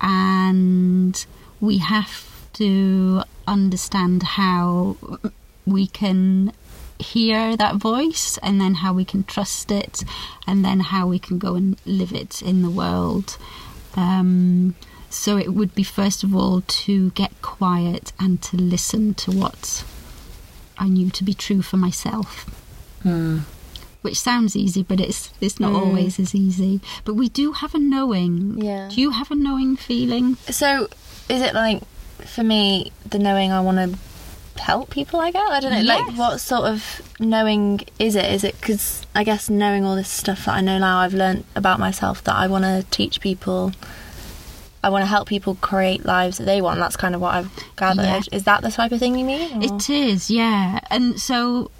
and we have to understand how we can hear that voice and then how we can trust it and then how we can go and live it in the world. Um, so it would be first of all to get quiet and to listen to what i knew to be true for myself. Which sounds easy but it's it's not always as easy. But we do have a knowing. Yeah. do you have a knowing feeling? So, is it like for me the knowing I want to help people? I guess I don't know. Like, what sort of knowing is it? Is it because I guess knowing all this stuff that I know now, I've learned about myself that I want to teach people. I want to help people create lives that they want. That's kind of what I've gathered. Yeah. Is that the type of thing you mean? or- It is, yeah. And so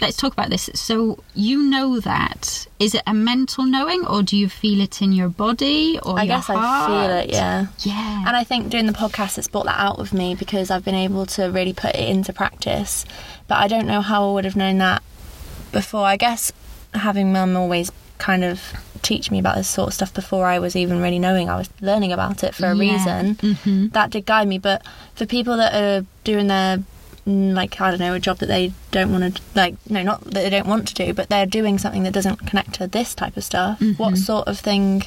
let's talk about this. So you know that. Is it a mental knowing or do you feel it in your body or I guess I feel it. Yeah. Yeah. And I think doing the podcast it's brought that out of me because I've been able to really put it into practice. But I don't know how I would have known that before. I guess having mum always kind of teach me about this sort of stuff before I was even really knowing I was learning about it for a Yeah. reason. hmm That did guide me. But for people that are doing their like I don't know a job that they don't want to like no not that they don't want to do but they're doing something that doesn't connect to this type of stuff mm-hmm. what sort of thing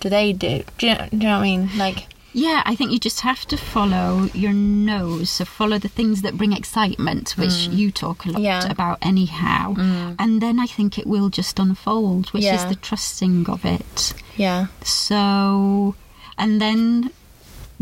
do they do do you know, do you know what I mean like Yeah, I think you just have to follow your nose. So follow the things that bring excitement, which mm. you talk a lot Yeah. about anyhow. Mm. And then I think it will just unfold, which is the trusting of it. yeah So, and then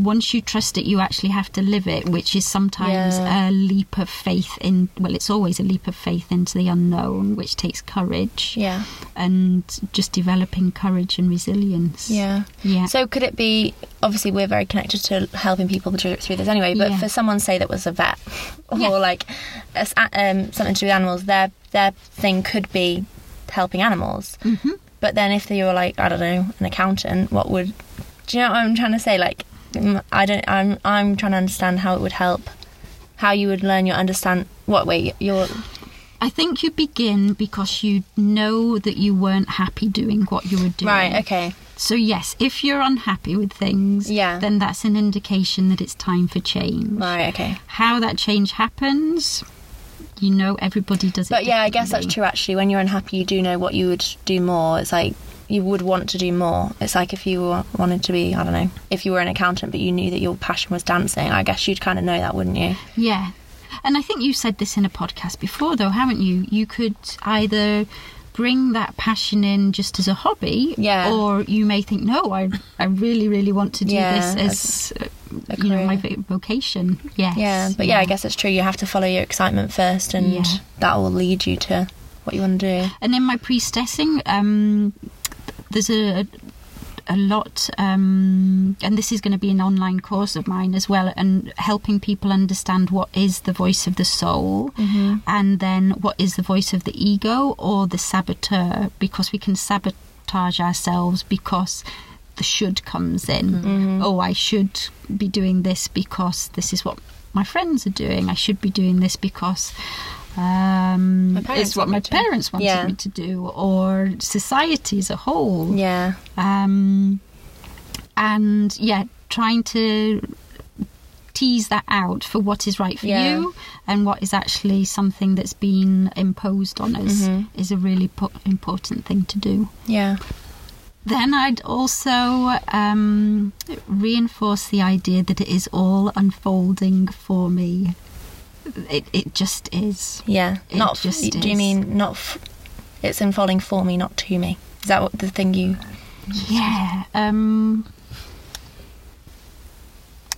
once you trust it, you actually have to live it, which is sometimes Yeah. a leap of faith in, well, it's always a leap of faith into the unknown, which takes courage yeah and just developing courage and resilience. yeah Yeah. So could it be? Obviously, we're very connected to helping people through, through this anyway. But Yeah. for someone say that was a vet or Yeah. like a um, something to do with animals, their their thing could be helping animals. Mhm. But then if they were like I don't know an accountant, what would? Do you know what I'm trying to say? Like Mm, I don't. I'm I'm trying to understand how it would help. How you would learn your understand what way you're I think you begin because you know that you weren't happy doing what you were doing. right. Okay. So, yes, if you're unhappy with things, Yeah. then that's an indication that it's time for change. Right. Okay. How that change happens, you know, everybody does it. But yeah, I guess that's true. Actually, when you're unhappy, you do know what you would do more. It's like you would want to do more. It's like if you were- wanted to be, I don't know, if you were an accountant, but you knew that your passion was dancing. I guess you'd kind of know that, wouldn't you? Yeah. And I think you said this in a podcast before, though, haven't you? You could either bring that passion in just as a hobby, Yeah. or you may think, no, I, I really, really want to do Yeah, this as, uh, you know, my vocation. Yes. Yeah, but yeah. I guess it's true. You have to follow your excitement first, and Yeah. that will lead you to what you want to do. And in my priestessing, um, there's a a lot, um, and this is going to be an online course of mine as well, and helping people understand what is the voice of the soul, and then what is the voice of the ego or the saboteur, because we can sabotage ourselves because the should comes in. Oh, I should be doing this because this is what my friends are doing. I should be doing this because Um, it's what my parents wanted Yeah. me to do, or society as a whole. Yeah. Um, and yeah, trying to tease that out for what is right for Yeah. you and what is actually something that's been imposed on us Mhm. is a really po- important thing to do. Yeah. Then I'd also um, reinforce the idea that it is all unfolding for me. It, it just is. Yeah. It not. f- just do you mean not? F- it's unfolding for me, not to me. Is that what the thing you? Yeah. Um,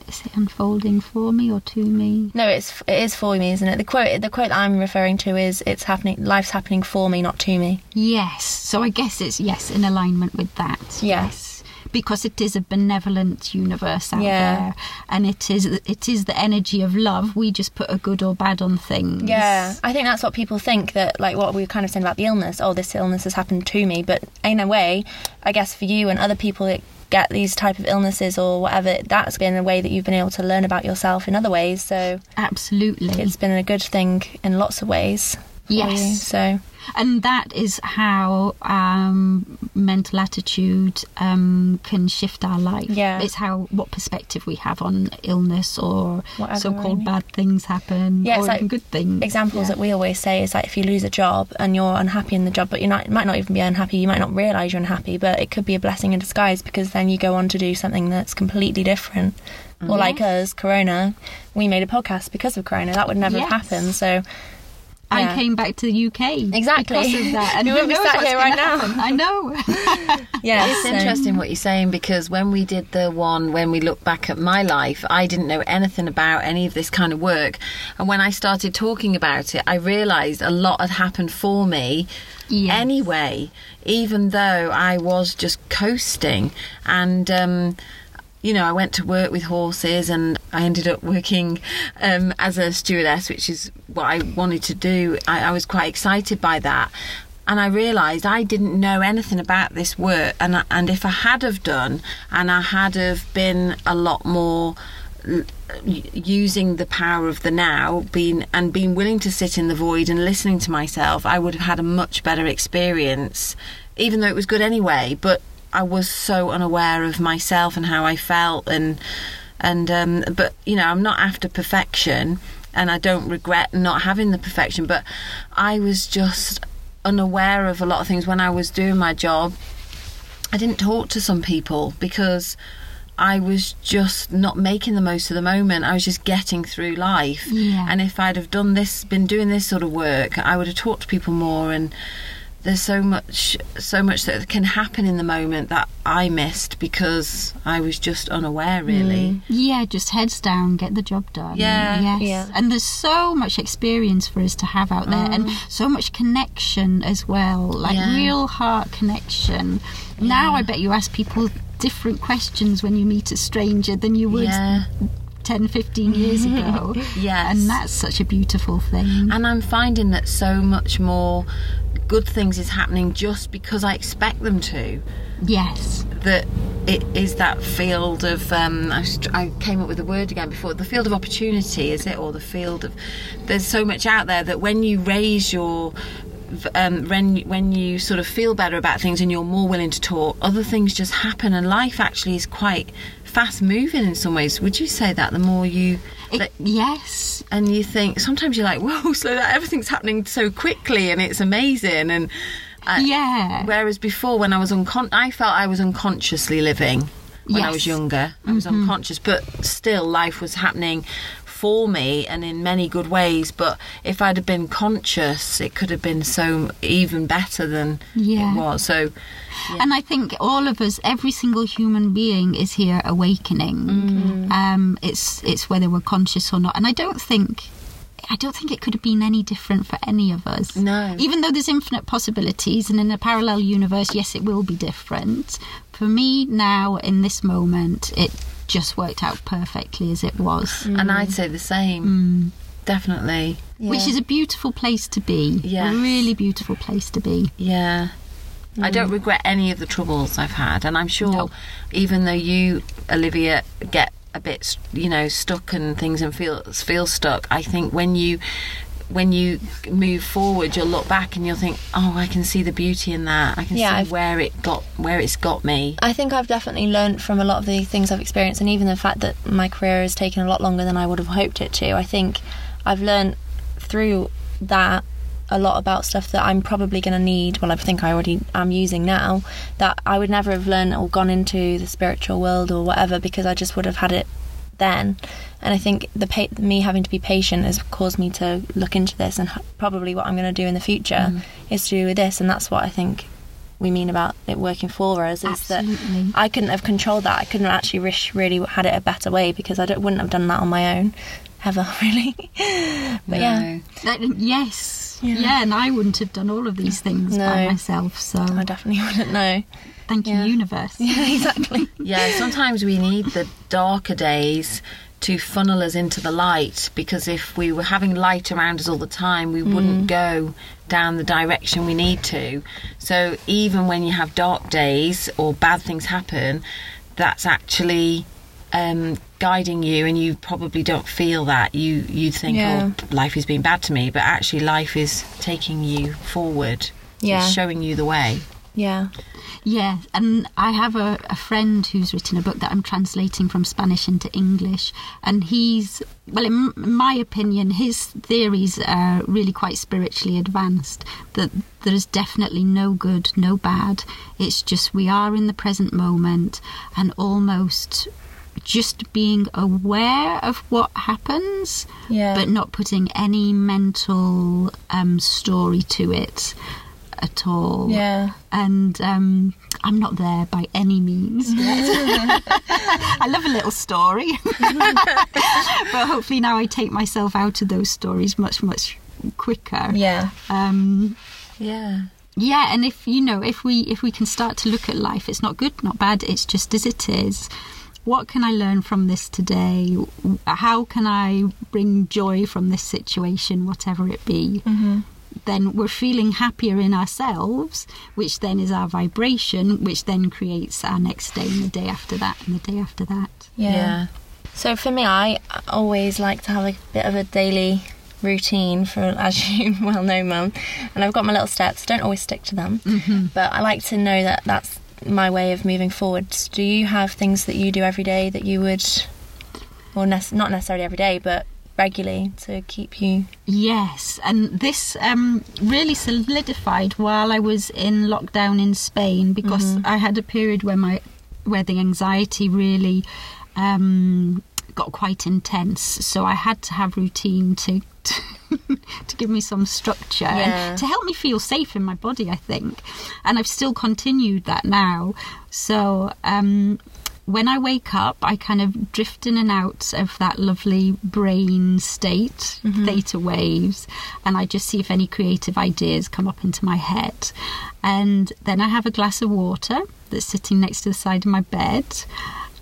is it unfolding for me or to me? No, it's it is for me, isn't it? The quote the quote I'm referring to is it's happening. Life's happening for me, not to me. Yes. So I guess it's yes in alignment with that. Yeah. Yes. Because it is a benevolent universe out Yeah. there, and it is it is the energy of love. We just put a good or bad on things. Yeah, I think that's what people think that like what we were kind of saying about the illness. Oh, this illness has happened to me, but in a way, I guess for you and other people that get these type of illnesses or whatever, that's been a way that you've been able to learn about yourself in other ways. So Absolutely. it's been a good thing in lots of ways. Yes. you. So and that is how um, mental attitude um, can shift our life. Yeah. it's how what perspective we have on illness or Whatever, so-called really. bad things happen, Yeah, or it's like good things. examples Yeah. that we always say is like if you lose a job and you're unhappy in the job, but you might not even be unhappy, you might not realise you're unhappy, but it could be a blessing in disguise because then you go on to do something that's completely different. Or like us, Corona, we made a podcast because of Corona. That would never Yes. have happened. So I came back to the UK Exactly. because of that, and We who wouldn't be knows sat here right now. happen. I know. yeah, It's so- interesting what you're saying because when we did the one, when we look back at my life, I didn't know anything about any of this kind of work. And when I started talking about it, I realised a lot had happened for me Yes. anyway, even though I was just coasting. And, um, you know, I went to work with horses and I ended up working um, as a stewardess, which is what I wanted to do. I, I was quite excited by that. And I realised I didn't know anything about this work, and and if I had have done, and I had have been a lot more using the power of the now, being and being willing to sit in the void and listening to myself, I would have had a much better experience, even though it was good anyway. But I was so unaware of myself and how I felt, and and um, but you know, I'm not after perfection, and I don't regret not having the perfection. But I was just unaware of a lot of things when I was doing my job. I didn't talk to some people because I was just not making the most of the moment. I was just getting through life. Yeah. And if I'd have done this, been doing this sort of work, I would have talked to people more. And there's so much, so much that can happen in the moment that I missed because I was just unaware, mm. really. Yeah, just heads down, get the job done. Yeah. Yes. Yeah. And there's so much experience for us to have out there and mm. so much connection as well, like Yeah. real heart connection. Now I bet you ask people different questions when you meet a stranger than you would Yeah. 10, 15 years ago. Yes. And that's such a beautiful thing. And I'm finding that so much more good things is happening just because I expect them to. yes. that it is that field of um, I, I came up with the word again before the field of opportunity is it or the field of there's so much out there that when you raise your um, when when you sort of feel better about things and you're more willing to talk other things just happen and life actually is quite fast moving in some ways would you say that the more you It- yes. and you think sometimes you're like whoa slow down everything's happening so quickly and it's amazing and uh, Yeah. Whereas before, when I was uncon, I felt I was unconsciously living when I was younger. I was unconscious, but still, life was happening for me and in many good ways. But if I'd have been conscious, it could have been so even better than Yeah. it was. So, And I think all of us, every single human being, is here awakening. Mm-hmm. Um, it's it's whether we're conscious or not. And I don't think. I don't think it could have been any different for any of us. No. Even though there's infinite possibilities, and in a parallel universe, yes, it will be different. For me now, in this moment, it just worked out perfectly as it was, mm. and I'd say the same. Mm. Definitely. which is a beautiful place to be. Yes. A really beautiful place to be. Yeah. I don't mm. regret any of the troubles I've had, and I'm sure, No. even though you, Olivia, get a bit, you know, stuck and things and feel feel stuck. I think when you when you move forward, you'll look back and you'll think, "Oh, I can see the beauty in that. I can Yeah, see I've- where it got where it's got me." I think I've definitely learned from a lot of the things I've experienced, and even the fact that my career has taken a lot longer than I would have hoped it to. I think I've learned through that a lot about stuff that I'm probably going to need. Well, I think I already am using now. That I would never have learned or gone into the spiritual world or whatever because I just would have had it then. And I think the pa- me having to be patient has caused me to look into this, and h- probably what I'm going to do in the future mm-hmm. is to do with this, and that's what I think we mean about it working for us is Absolutely. that I couldn't have controlled that. I couldn't actually wish really had it a better way because I wouldn't have done that on my own ever really. but yeah, That- yes. Yeah. Yeah. and I wouldn't have done all of these things by myself. So I definitely wouldn't know. thank you, Yeah. universe. Yeah, exactly. Yeah, sometimes we need the darker days to funnel us into the light because if we were having light around us all the time, we mm. wouldn't go down the direction we need to. So even when you have dark days or bad things happen, that's actually um, guiding you, and you probably don't feel that. You you think, Yeah. "Oh, life is being bad to me," but actually, life is taking you forward. Yeah. It's showing you the way. Yeah. Yeah, and I have a, a friend who's written a book that I'm translating from Spanish into English, and he's well, in my opinion, his theories are really quite spiritually advanced. That there is definitely no good, no bad. It's just we are in the present moment, and almost just being aware of what happens, Yeah. but not putting any mental um, story to it at all Yeah. and um, I'm not there by any means yet. I love a little story, but hopefully now I take myself out of those stories much much quicker. Yeah. Um, Yeah. yeah, and if you know, if we if we can start to look at life, it's not good, not bad. It's just as it is. What can I learn from this today? How can I bring joy from this situation, whatever it be? Mm-hmm. Then we're feeling happier in ourselves, which then is our vibration, which then creates our next day and the day after that and the day after that. Yeah. So for me, I always like to have a bit of a daily routine for, as you well know, Mum. And I've got my little steps. Don't always stick to them, mm-hmm. but I like to know that that's my way of moving forward. Do you have things that you do every day that you would, or nec- not necessarily every day, but regularly to keep you? Yes, and this um, really solidified while I was in lockdown in Spain because I had a period where my where the anxiety really um, got quite intense. So I had to have routine to. to give me some structure Yeah. and to help me feel safe in my body, I think. And I've still continued that now. So um, when I wake up, I kind of drift in and out of that lovely brain state, theta waves, and I just see if any creative ideas come up into my head. And then I have a glass of water that's sitting next to the side of my bed.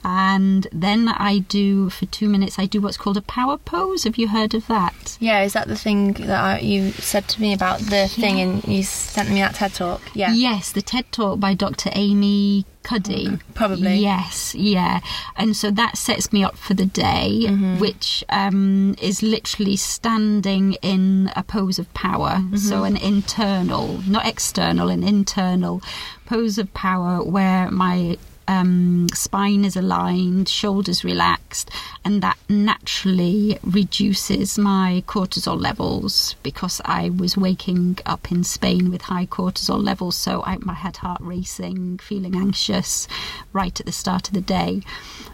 And then I do, for two minutes, I do what's called a power pose. Have you heard of that? Yeah, is that the thing that I, you said to me about the thing and you sent me that TED talk? Yeah. Yes, the TED Talk by Dr. Amy Cuddy. Mm, probably. Yes, yeah. And so that sets me up for the day, mm-hmm. which um, is literally standing in a pose of power. Mm-hmm. So an internal, not external, an internal pose of power where my um, spine is aligned, shoulders relaxed, and that naturally reduces my cortisol levels because I was waking up in Spain with high cortisol levels. So I, I had heart racing, feeling anxious right at the start of the day.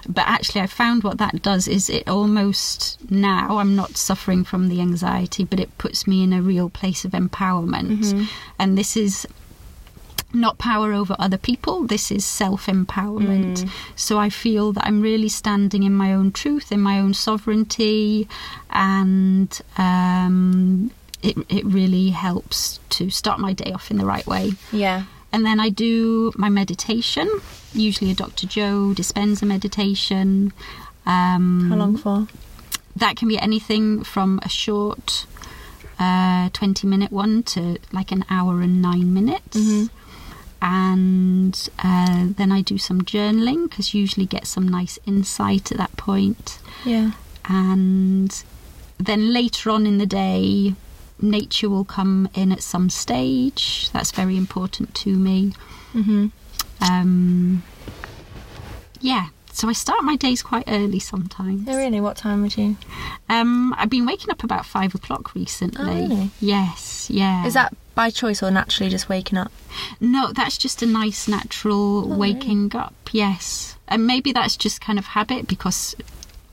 But actually, I found what that does is it almost now I'm not suffering from the anxiety, but it puts me in a real place of empowerment. And this is not power over other people. This is self empowerment. So I feel that I'm really standing in my own truth, in my own sovereignty, and um, it, it really helps to start my day off in the right way. Yeah. And then I do my meditation, usually a Dr. Joe Dispenza meditation. Um, How long for? that can be anything from a short uh, 20 minute one to like an hour and nine minutes. And uh, then I do some journaling because usually get some nice insight at that point. Yeah. And then later on in the day, nature will come in at some stage. That's very important to me. Mm-hmm. Um, yeah, so I start my days quite early sometimes. Oh, really? What time would you? Um, I've been waking up about five o'clock recently. Oh, really? Yes, yeah. Is that by choice or naturally just waking up? No, that's just a nice natural Oh, waking up. Yes, and maybe that's just kind of habit because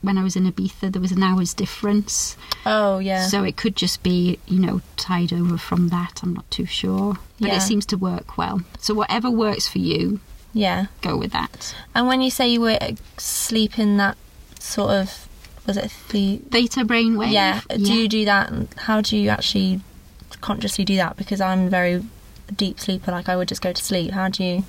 when I was in Ibiza, there was an hour's difference, Oh, yeah. so it could just be you know tied over from that. I'm not too sure, but Yeah. it seems to work well. So whatever works for you, yeah. go with that. And when you say you were sleep in that sort of, was it the Theta brainwave. Yeah. Do you do that? and How do you actually consciously do that? Because I'm very deep sleeper. Like I would just go to sleep. How do you?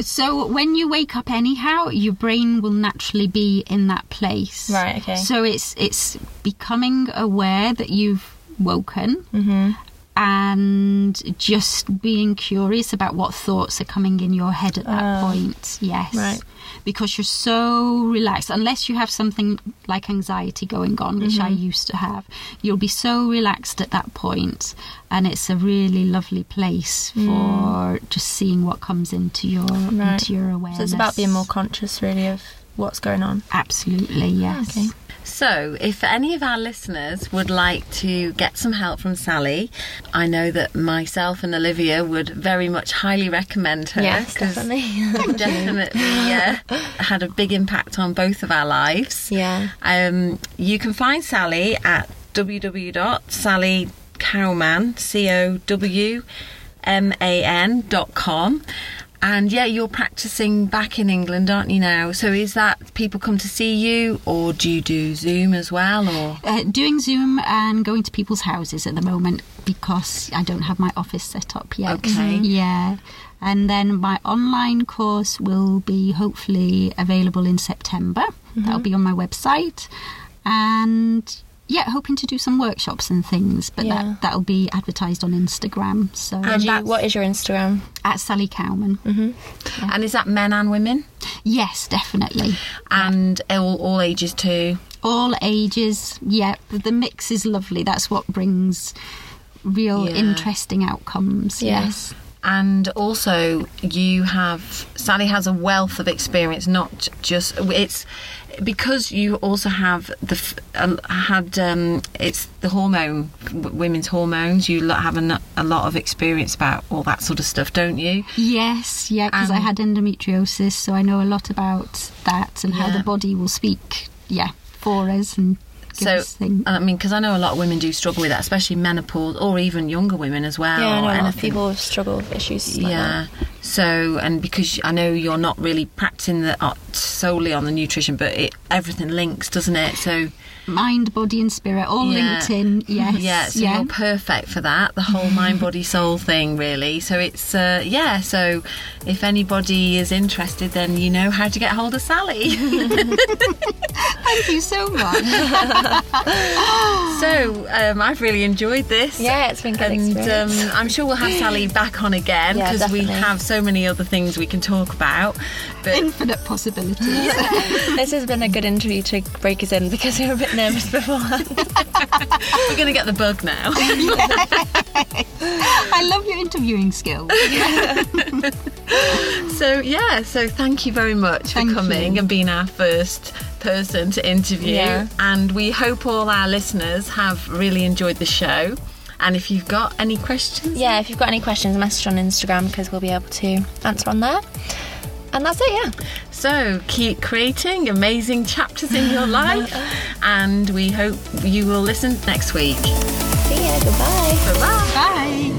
So when you wake up anyhow, your brain will naturally be in that place. Right, okay. So it's it's becoming aware that you've woken Mm-hmm. and just being curious about what thoughts are coming in your head at that Oh. point. Yes. Right. Because you're so relaxed, unless you have something like anxiety going on, which Mm-hmm. I used to have, you'll be so relaxed at that point, and it's a really lovely place for just seeing what comes into your Mm. Right. into your awareness. So it's about being more conscious, really, of what's going on. Absolutely, yes. Okay. So, if any of our listeners would like to get some help from Sally, I know that myself and Olivia would very much highly recommend her. Yes, definitely. definitely uh, had a big impact on both of our lives. yeah. Um, you can find Sally at www.sallycowman, C-O-W-M-A-N dot com. And yeah, you're practicing back in England, aren't you now? So is that people come to see you, or do you do Zoom as well, or? Uh, doing Zoom and going to people's houses at the moment because I don't have my office set up yet. Okay. Yeah. And then my online course will be hopefully available in September. That'll be on my website. And yeah, hoping to do some workshops and things, but Yeah. that, that'll be advertised on Instagram. So And you, what is your Instagram? at Sally Cowman. Mm-hmm. And is that men and women? Yes, definitely. And all, all ages too? all ages. Yeah, the mix is lovely. That's what brings real Yeah. interesting outcomes. Yeah. Yes. And also, you have Sally has a wealth of experience. Not just it's because you also have the uh, had um, it's the hormone w- women's hormones. You have a, lot of experience about all that sort of stuff, don't you? Yes, yeah, because I had endometriosis, so I know a lot about that and how the body will speak, yeah, for us and So. I mean, because I know a lot of women do struggle with that, especially menopause or even younger women as well. yeah, I know a lot of people struggle with issues like yeah. So, and because I know you're not really practicing the uh, solely on the nutrition, but it, everything links, doesn't it? So, Mind, body, and spirit all Yeah. linked in. Yes. yeah, so you're perfect for that. The whole mind, body, soul thing, really. So it's uh, yeah. So if anybody is interested, then you know how to get hold of Sally. Thank you so much. so um, I've really enjoyed this. Yeah, it's been good and um, I'm sure we'll have Sally back on again Yeah, because we have so many other things we can talk about. But Infinite possibilities. this has been a good interview to break us in because we were a bit nervous beforehand. we're going to get the bug now. I love your interviewing skills. So yeah, so thank you very much Thank for coming you. and being our first person to interview. Yeah. And we hope all our listeners have really enjoyed the show. And if you've got any questions, yeah, if you've got any questions, message on Instagram because we'll be able to answer on there. And that's it, yeah. so keep creating amazing chapters in your life. and we hope you will listen next week. See ya, goodbye. Bye bye. Bye.